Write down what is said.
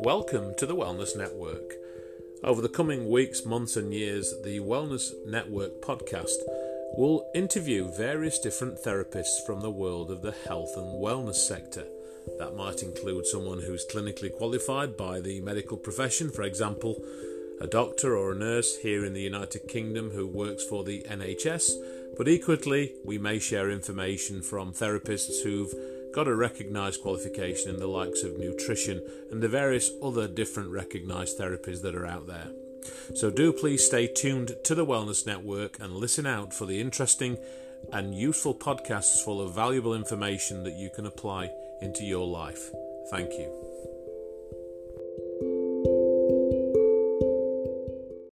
Welcome to the Wellness Network. Over the coming weeks, months, and years, the Wellness Network podcast will interview various different therapists from the world of the health and wellness sector. That might include someone who's clinically qualified by the medical profession, for example, a doctor or a nurse here in the United Kingdom who works for the NHS, but equally, we may share information from therapists who've got a recognised qualification in the likes of nutrition and the various other different recognised therapies that are out there. So do please stay tuned to the Wellness Network and listen out for the interesting and useful podcasts full of valuable information that you can apply into your life. Thank you.